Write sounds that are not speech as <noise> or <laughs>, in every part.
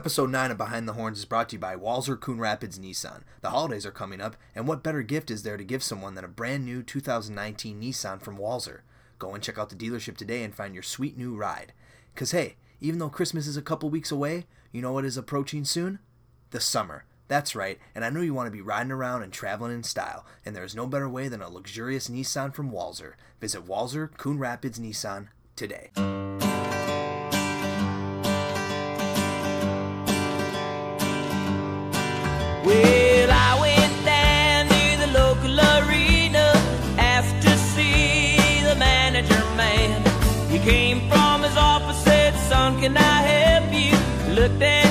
Episode 9 of Behind the Horns is brought to you by Walser Coon Rapids Nissan. The holidays are coming up, and what better gift is there to give someone than a brand new 2019 Nissan from Walser? Go and check out the dealership today and find your sweet new ride. Because hey, even though Christmas is a couple weeks away, you know what is approaching soon? The summer. That's right, and I know you want to be riding around and traveling in style, and there is no better way than a luxurious Nissan from Walser. Visit Walser Coon Rapids Nissan today. Can I help you? Looked at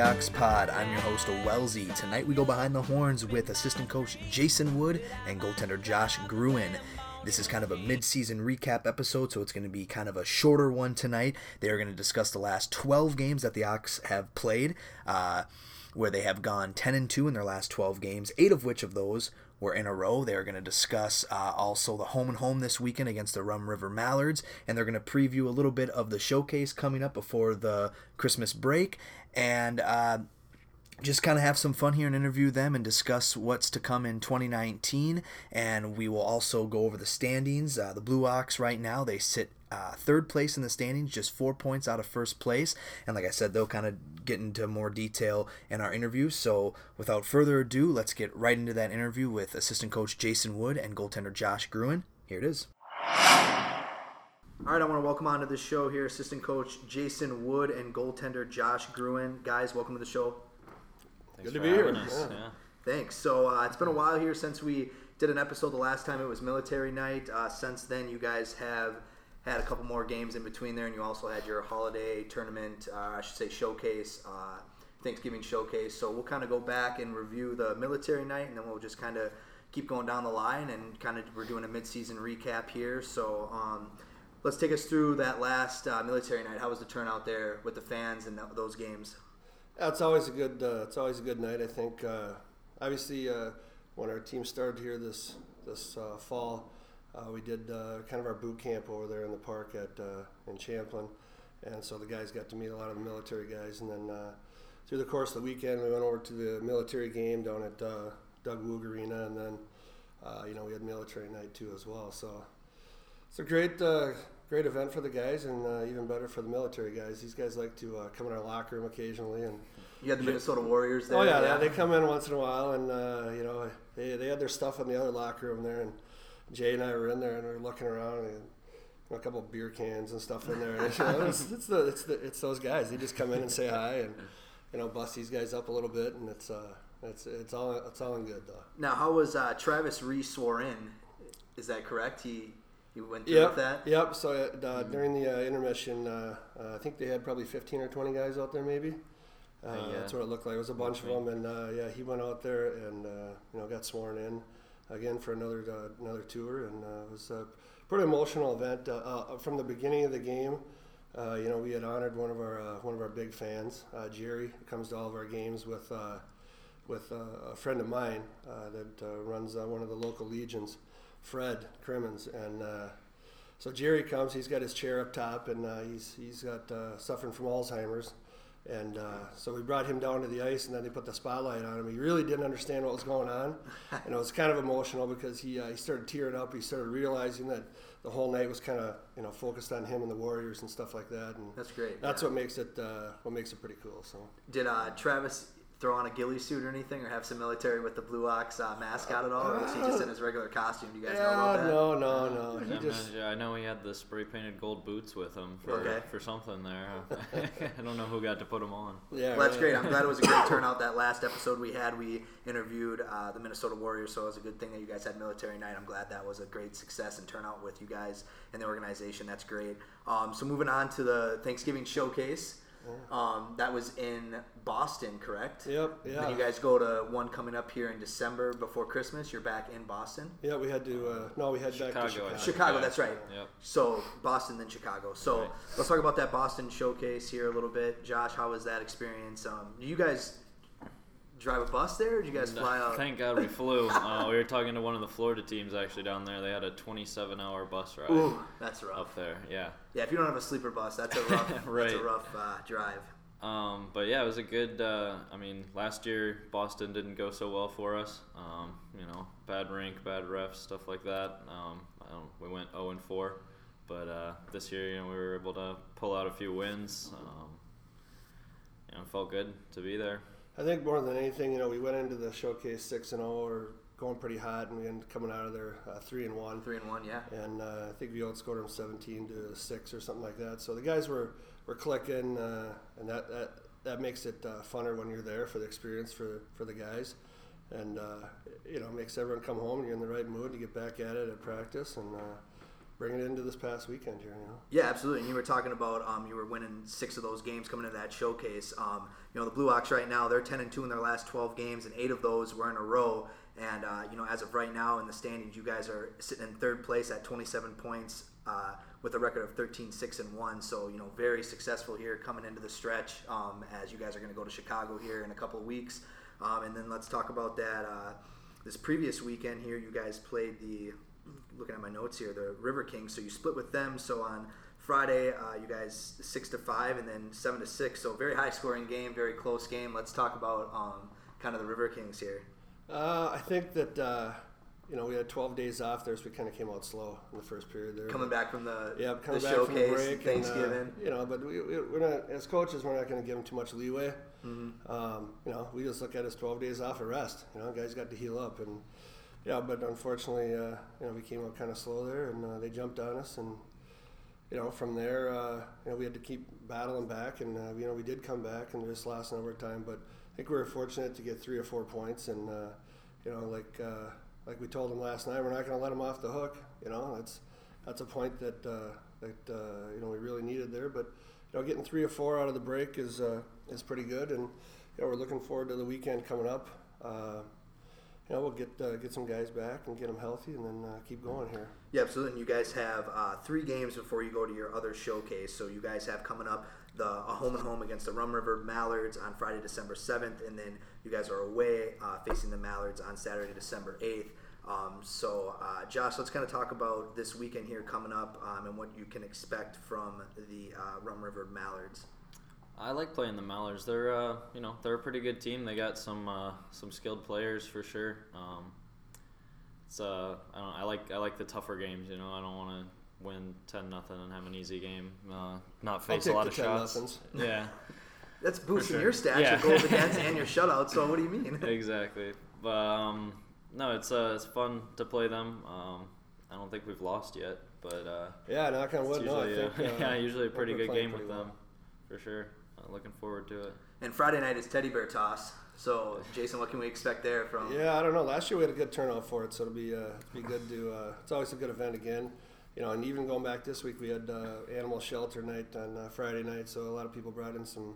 the Pod. I'm your host, Wellesley. Tonight we go behind the horns with assistant coach Jason Wood and goaltender Josh Gruen. This is kind of a mid-season recap episode, so it's going to be kind of a shorter one tonight. They are going to discuss the last 12 games that the Ox have played, uh, where they have gone 10 and 2 in their last 12 games, eight of which of those were in a row. They are going to discuss uh, also the home and home this weekend against the Rum River Mallards, and they're going to preview a little bit of the showcase coming up before the Christmas break, and uh, just kind of have some fun here and interview them and discuss what's to come in 2019. And we will also go over the standings. Uh, the Blue Ox right now they sit uh, third place in the standings, just four points out of first place. And like I said, they'll kind of get into more detail in our interview. So without further ado, let's get right into that interview with assistant coach Jason Wood and goaltender Josh Gruen. Here it is. All right, I want to welcome onto the show here assistant coach Jason Wood and goaltender Josh Gruen. Guys, welcome to the show. Good to be here. Us. Yeah. Yeah. Thanks. So uh, it's been a while here since we did an episode. The last time it was military night. Uh, since then, you guys have had a couple more games in between there, and you also had your holiday tournament. Uh, I should say showcase, uh, Thanksgiving showcase. So we'll kind of go back and review the military night, and then we'll just kind of keep going down the line and kind of we're doing a mid-season recap here. So. Um, Let's take us through that last uh, military night. How was the turnout there with the fans and th- those games? It's always a good. Uh, it's always a good night. I think. Uh, obviously, uh, when our team started here this this fall, uh, we did uh, kind of our boot camp over there in the park at uh, in Champlin, and so the guys got to meet a lot of the military guys. And then uh, through the course of the weekend, we went over to the military game down at uh, Doug Woog Arena, and then uh, you know we had military night too as well. So it's a great, uh, great event for the guys, and uh, even better for the military guys. These guys like to uh, come in our locker room occasionally, and You had the Minnesota Warriors there. oh yeah, yeah, they come in once in a while, and uh, you know they, they had their stuff in the other locker room there, and Jay and I were in there, and we are looking around, and a couple of beer cans and stuff in there. And, you know, it's, it's the it's the it's those guys. They just come in and say <laughs> hi, and you know bust these guys up a little bit, and it's uh it's it's all it's all in good though. Now, how was uh, Travis Reese swore in? Is that correct? He he went through Yep. with that. Yep. So uh, during the uh, intermission, uh, uh, I think they had probably 15 or 20 guys out there, maybe. Uh, yeah. That's what it looked like. It was a bunch of them, and uh, yeah, he went out there and uh, you know got sworn in again for another uh, another tour, and uh, it was a pretty emotional event uh, uh, from the beginning of the game. Uh, you know, we had honored one of our uh, one of our big fans, uh, Jerry, comes to all of our games with with a friend of mine that runs one of the local legions, Fred Crimmins, and so Jerry comes. He's got his chair up top, and he's he's got suffering from Alzheimer's, and uh, so we brought him down to the ice, and then they put the spotlight on him. He really didn't understand what was going on, <laughs> and it was kind of emotional because he uh, he started tearing up. He started realizing that the whole night was kind of you know focused on him and the Warriors and stuff like that, and That's great. that's yeah. what makes it uh, what makes it pretty cool. So. Did uh, Travis throw on a ghillie suit or anything, or have some military with the Blue Ox uh, mascot at all, or was he just in his regular costume? Do you guys know about that? no, no, no. He Yeah, just man, I know he had the spray painted gold boots with him for Okay. for something there. <laughs> I don't know who got to put them on. yeah. Well, that's right. great. I'm glad it was a great <coughs> turnout. That last episode we had, we interviewed uh, the Minnesota Warriors, so it was a good thing that you guys had military night. I'm glad that was a great success and turnout with you guys and the organization. That's great. Um, so moving on to the Thanksgiving showcase. Um, that was in Boston, correct? Yep, yeah. Then you guys go to one coming up here in December before Christmas. You're back in Boston. Yeah, we had to. Uh, no, we had back Chicago, to Chicago. Chicago, Yeah. that's right. Yep. So Boston, then Chicago. So Right. let's talk about that Boston showcase here a little bit. Josh, how was that experience? Um, you guys drive a bus there? Or did you guys fly out? Thank God we flew. <laughs> Uh, we were talking to one of the Florida teams actually down there. They had a 27-hour bus ride Ooh, that's rough. up there. Yeah. Yeah, if you don't have a sleeper bus, that's a <laughs> rough, right. that's a rough uh, drive. Um, but yeah, it was a good. Uh, I mean, last year Boston didn't go so well for us. Um, you know, bad rink, bad refs, stuff like that. Um, I don't, we went 0 and 4, but uh, this year, you know, we were able to pull out a few wins. Um, you know, felt good to be there. I think more than anything, you know, we went into the showcase six and zero, or going pretty hot, and we ended up coming out of there uh, three and one. Three and one, yeah. and uh, I think we outscored them 17 to six or something like that. So the guys were were clicking, uh, and that, that that makes it uh, funner when you're there for the experience for for the guys, and uh, you know makes everyone come home and you're in the right mood to get back at it at practice and uh, bring it into this past weekend here. You know. Yeah, absolutely. And you were talking about um, you were winning six of those games coming into that showcase. Um, you know, the Blue Ox right now they're ten and two in their last twelve games, and eight of those were in a row. And uh, you know, as of right now in the standings, you guys are sitting in third place at 27 points uh, with a record of 13, 6 and one. So you know, very successful here coming into the stretch. Um, as you guys are going to go to Chicago here in a couple of weeks, um, and then let's talk about that. Uh, this previous weekend here, you guys played the looking at my notes here, the River Kings. So you split with them. So on Friday, uh, you guys six to five, and then seven to six. So very high scoring game, very close game. Let's talk about um, kind of the River Kings here. Uh, I think that uh, you know we had 12 days off there, so we kind of came out slow in the first period there. Coming back from the Yeah, the coming back showcase, from the break, Thanksgiving. And, uh, you know, but we, we, we're not as coaches. We're not going to give them too much leeway. Mm-hmm. Um, you know, we just look at it as 12 days off of rest. You know, guys got to heal up, and yeah, but unfortunately, uh, you know, we came out kind of slow there, and uh, they jumped on us, and you know, from there, uh, you know, we had to keep battling back, and uh, you know, we did come back and just lost in overtime, but I think we were fortunate to get three or four points, and uh, you know, like uh, like we told them last night, we're not going to let them off the hook. You know, that's that's a point that that you know we really needed there. But you know, getting three or four out of the break is is pretty good, and you know, we're looking forward to the weekend coming up. You know, we'll get uh, get some guys back and get them healthy, and then uh, keep going here. Yeah, absolutely. And you guys have uh, three games before you go to your other showcase. So you guys have coming up the a home and home against the Rum River Mallards on Friday, December seventh, and then you guys are away uh, facing the Mallards on Saturday, December eighth. Um, so, uh, Josh, let's kind of talk about this weekend here coming up um, and what you can expect from the uh, Rum River Mallards. I like playing the Mallards. They're uh, you know they're a pretty good team. They got some uh, some skilled players for sure. Um, it's uh I don't I like I like the tougher games. You know I don't want to win ten nothing and have an easy game. Uh, not face a lot of 10 shots. nothings. Yeah, <laughs> That's boosting sure. your stats, Yeah. your goals against, and your shutout. So, what do you mean? <laughs> exactly. But um, no, it's uh it's fun to play them. Um, I don't think we've lost yet, but uh, Yeah, knock on wood. No, I usually think, uh, <laughs> uh, yeah usually a pretty good game with well. them, for sure. Uh, looking forward to it. And Friday night is Teddy Bear Toss. So, Jason, what can we expect there from? Yeah, I don't know. Last year we had a good turnout for it, so it'll be uh, it'll be good to. Uh, it's always a good event again, you know. And even going back this week, we had uh, animal shelter night on uh, Friday night, so a lot of people brought in some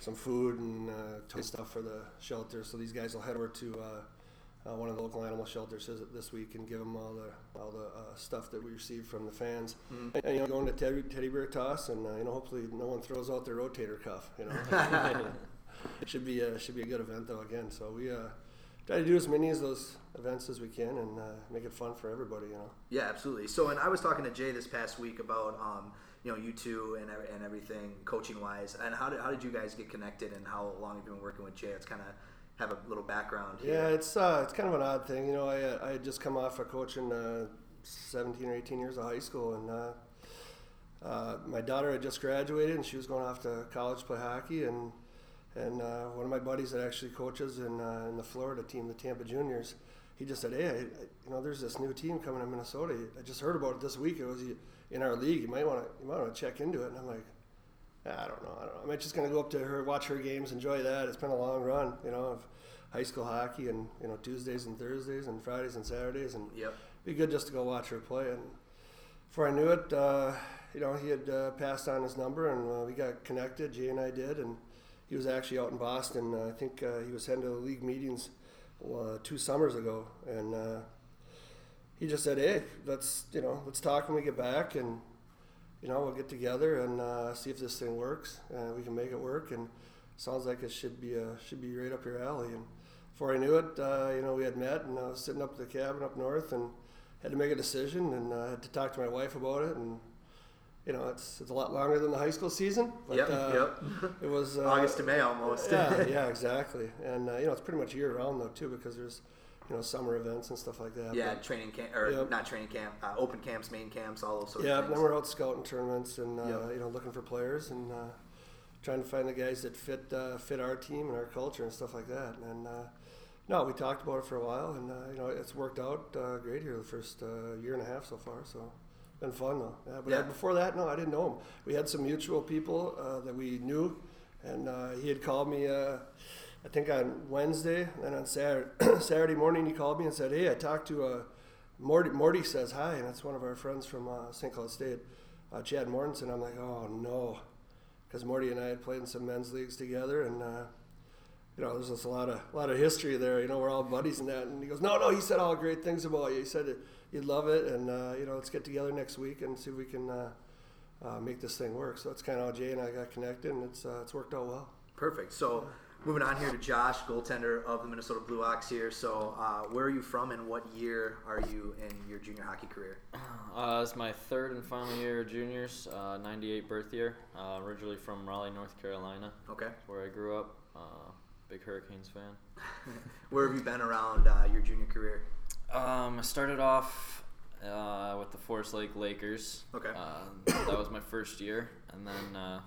some food and uh, stuff for the shelter. So these guys will head over to uh, uh, one of the local animal shelters this- this week and give them all the all the uh, stuff that we received from the fans. Mm. And, you know, going to teddy, teddy bear toss, and uh, you know, hopefully no one throws out their rotator cuff. You know. <laughs> It should be a, should be a good event though again. So we uh, try to do as many of those events as we can and uh, make it fun for everybody. You know. Yeah, absolutely. So, and I was talking to Jay this past week about, um, you know, you two and, and everything coaching wise. And how did, how did you guys get connected and how long have you been working with Jay? It's kind of have a little background here. Yeah, it's uh, it's kind of an odd thing. You know, I uh, I had just come off of coaching uh, 17 or 18 years of high school, and uh, uh, my daughter had just graduated, and she was going off to college to play hockey, and and uh, one of my buddies that actually coaches in uh, in the Florida team, the Tampa Juniors, he just said, "Hey, I, you know, there's this new team coming to Minnesota. I just heard about it this week. It was in our league. You might want to you might want to check into it." And I'm like. I don't know. I don't know. I'm just going to go up to her, watch her games, enjoy that. It's been a long run, you know, of high school hockey and, you know, Tuesdays and Thursdays and Fridays and Saturdays. And Yep. be good just to go watch her play. And, before I knew it, uh, you know, he had uh, passed on his number, and uh, we got connected. Jay and I did, and he was actually out in Boston. Uh, I think uh, he was heading to the league meetings uh, two summers ago, and uh, he just said, "Hey, let's you know, let's talk when we get back, and you know, we'll get together and uh, see if this thing works, and we can make it work." And sounds like it should be uh, should be right up your alley. And before I knew it, uh, you know, we had met, and I was sitting up at the cabin up north, and had to make a decision, and uh, had to talk to my wife about it, and you know, it's, it's a lot longer than the high school season. But, Yep, uh, yep. <laughs> It was uh, August to May almost. yeah, <laughs> yeah, exactly. And uh, you know, it's pretty much year round though too, because there's you know summer events and stuff like that. Yeah, But, training camp or Yep. not training camp, uh, open camps, main camps, all those sorts yeah. of Then things. we're out scouting tournaments and uh, Yep. you know looking for players and uh, trying to find the guys that fit uh, fit our team and our culture and stuff like that. And uh, no, we talked about it for a while, and uh, you know it's worked out uh, great here the first uh, year and a half so far. So. Been fun though. Yeah, but Yeah. uh, before that, no, I didn't know him. We had some mutual people uh, that we knew, and uh, he had called me. I think on Wednesday, and on Saturday, <clears throat> Saturday morning, he called me and said, "Hey, I talked to uh, Morty. Morty says hi, and that's one of our friends from uh, St. Cloud State, uh, Chad Mortensen." I'm like, "Oh no," because Morty and I had played in some men's leagues together, and uh, you know, there's just a lot of a lot of history there. You know, we're all buddies and that. And he goes, "No, no," he said all great things about you. He said you'd love it, and uh, you know, let's get together next week and see if we can make this thing work. So that's kind of how Jay and I got connected, and it's it's worked out well. Perfect. So moving on here to Josh, goaltender of the Minnesota Blue Ox here. So uh, where are you from and what year are you in your junior hockey career? <clears throat> Uh, it's my third and final year of juniors, uh, 98 birth year. Uh, originally from Raleigh, North Carolina, Okay. where I grew up. Uh, big Hurricanes fan. <laughs> Where have you been around uh, your junior career? Um, I started off uh, with the Forest Lake Lakers. Okay. Uh, that was my first year, and then uh,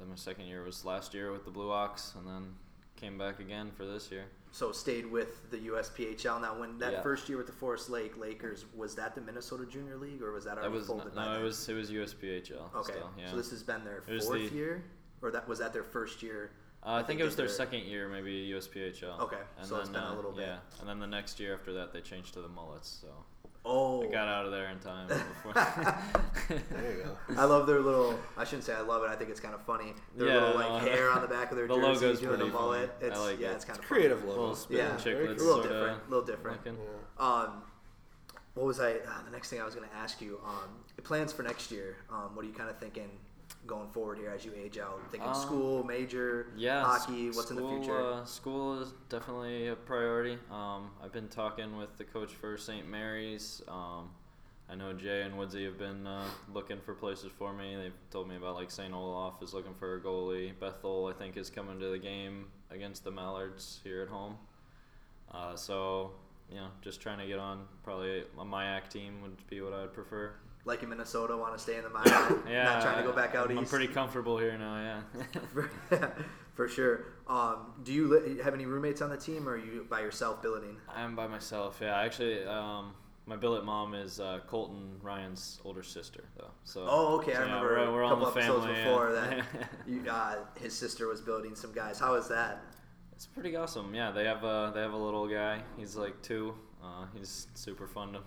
then my second year was last year with the Blue Ox, and then came back again for this year. So stayed with the USPHL. Now, when that Yeah. first year with the Forest Lake Lakers, was that the Minnesota Junior League or was that That already was folded by no, it was it was USPHL. Okay. Still, yeah. So this has been their fourth the- year, or that was that their first year? Uh, I think it was their second year, maybe USPHL. Okay, and so then, it's been a uh, little bit. Yeah, and then the next year after that, they changed to the mullets. So Oh, I got out of there in time <laughs> before. There you go. <laughs> I love their little. I shouldn't say I love it. I think it's kind of funny. Their Yeah, little like no, hair on the back of their <laughs> the jersey, logo's doing the mullet. funny. I It's like yeah, it. it's kind of Creative Little logo. spin Yeah, very a little different, a little different. looking. Um, what was I? Uh, the next thing I was going to ask you. Um, plans for next year. Um, what are you kind of thinking going forward here as you age out? Thinking Um, school, major, Yeah, hockey. What's in the future? Uh, school is definitely a priority. Um, I've been talking with the coach for St. Mary's. Um, I know Jay and Woodsy have been uh, looking for places for me. They've told me about like St. Olaf is looking for a goalie. Bethel, I think, is coming to the game against the Mallards here at home. Uh, so, you know, just trying to get on probably a MIAC team would be what I'd prefer. Like in Minnesota, want to stay in the minor, <coughs> Yeah, not trying to go back out I'm, I'm pretty comfortable here now. Yeah. <laughs> for, <laughs> for sure. Um, do you li- have any roommates on the team, or are you by yourself billeting? I'm by myself. Yeah, actually, um, my billet mom is uh, Colton Ryan's older sister, though. So. Oh, okay. I so, yeah, remember we're, we're a couple the episodes family, before yeah. that. <laughs> You, uh, his sister was billeting some guys. How is that? it's pretty awesome. Yeah, they have a they have a little guy. He's like two. Uh, he's super fun to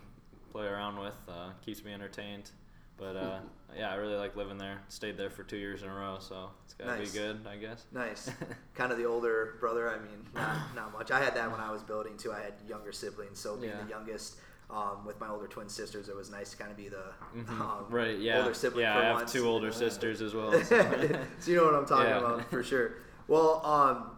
play around with. Uh, keeps me entertained. But uh, <laughs> yeah, I really like living there. Stayed there for two years in a row, so it's gotta Nice. be good, I guess. Nice. <laughs> kind of the older brother. I mean, <laughs> not not much. I had that when I was building too. I had younger siblings, so being Yeah. the youngest. Um, with my older twin sisters, it was nice to kind of be the Mhm. um, right. Yeah. older sibling yeah, for I have once. two older sisters as well. so so- you know what I'm talking Yeah. about for sure. Well, um,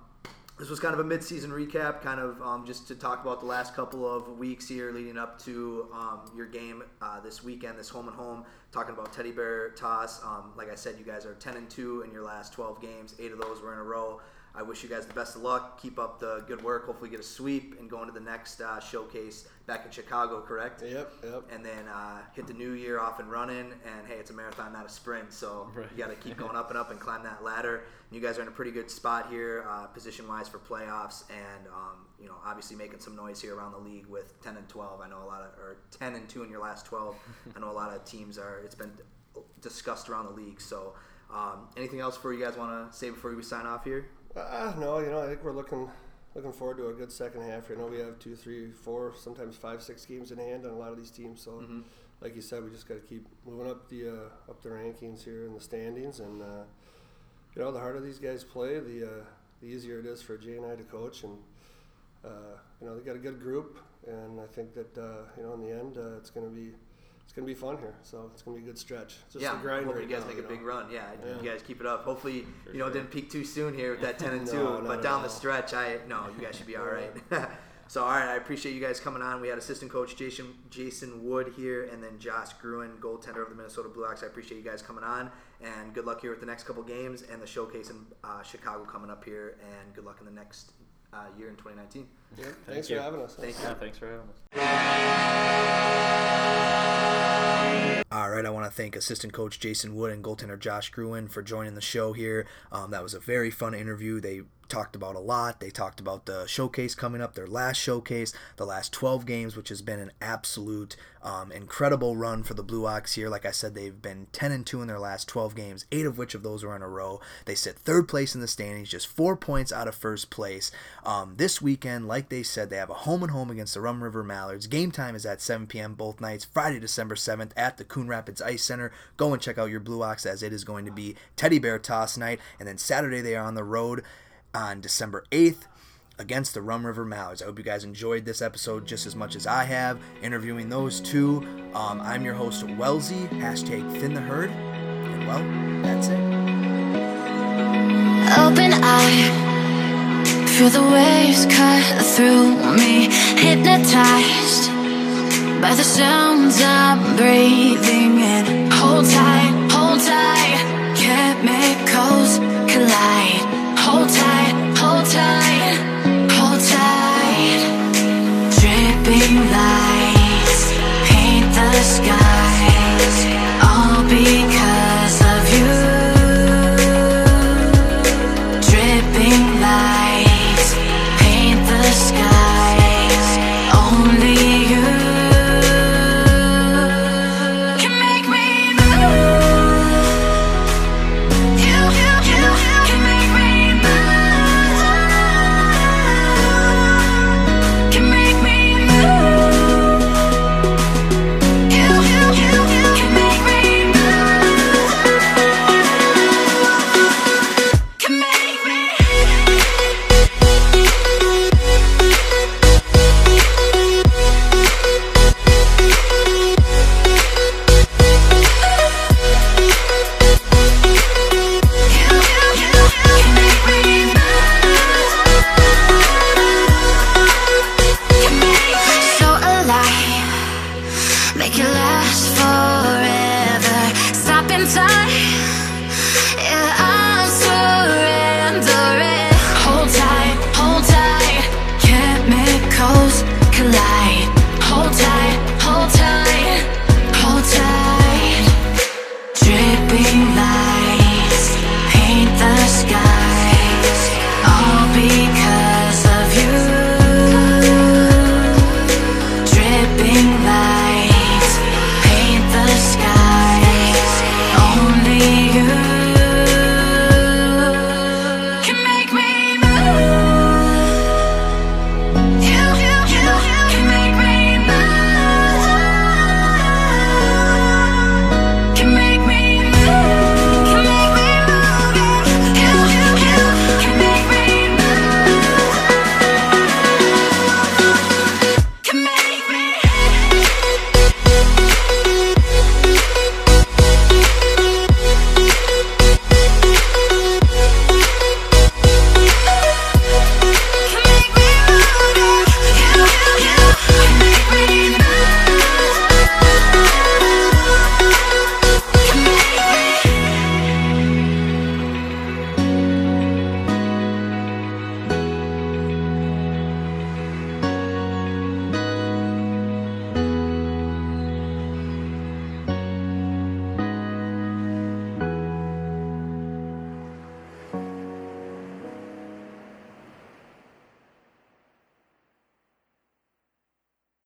this was kind of a mid-season recap, kind of um, just to talk about the last couple of weeks here leading up to um, your game uh, this weekend, this home and home. Talking about Teddy Bear Toss. Um, like I said, you guys are 10 and two in your last 12 games. Eight of those were in a row. I wish you guys the best of luck. Keep up the good work. Hopefully, get a sweep and go into the next uh, showcase back in Chicago. Correct? Yep, yep. and then uh, hit the new year off and running. And hey, it's a marathon, not a sprint, so Right. you got to keep <laughs> going up and up and climb that ladder. And you guys are in a pretty good spot here, uh, position-wise for playoffs, and um, you know, obviously making some noise here around the league with 10 and 12. I know a lot of, or 10 and 2 in your last 12. <laughs> I know a lot of teams are. It's been discussed around the league. So, um, anything else for you guys want to say before we sign off here? Uh, no, you know, I think we're looking looking forward to a good second half. here. I know we have two, three, four, sometimes five, six games in hand on a lot of these teams. So, Mm-hmm. like you said, we just got to keep moving up the uh, up the rankings here in the standings, and uh, you know, the harder these guys play, the uh, the easier it is for Jay and I to coach. And uh, you know, they got a good group, and I think that uh, you know, in the end, uh, it's going to be it's going to be fun here. So it's going to be a good stretch. Just yeah, a grind hope right you guys now, make you a know. big run. Yeah, Yeah. you guys keep it up. Hopefully, For you know, sure. didn't peak too soon here with that <laughs> ten and No, two. not but at down the stretch, I no, you guys should be <laughs> all right. <laughs> so all right, I appreciate you guys coming on. We had assistant coach Jason Jason Wood here, and then Josh Gruen, goaltender of the Minnesota Blue Ox. I appreciate you guys coming on, and good luck here with the next couple games and the showcase in uh, Chicago coming up here, and good luck in the next uh, year in 2019. Yeah, thanks you. for having us. Thank you. Yeah, thanks for having us. All right, I want to thank assistant coach Jason Wood and goaltender Josh Gruen for joining the show here. Um, that was a very fun interview. They talked about a lot. They talked about the showcase coming up, their last showcase, the last 12 games, which has been an absolute um, incredible run for the Blue Ox here. Like I said, they've been 10 and 2 in their last 12 games, eight of which of those were in a row. They sit third place in the standings, just four points out of first place. Um, this weekend, like they said, they have a home and home against the Rum River Mallards. Game time is at 7 p.m. both nights, Friday, December 7th at the Coon Rapids Ice Center. Go and check out your Blue Ox as it is going to be Teddy Bear Toss night. And then Saturday, they are on the road on December 8th against the Rum River Mallards. I hope you guys enjoyed this episode just as much as I have, interviewing those two. Um, I'm your host, Wellesley, hashtag Thin the Herd. And well, that's it. Open eye, feel the waves cut through me. Hypnotized by the sounds I'm breathing in. Hold tight, hold tight, chemicals collide. Hold tight, paint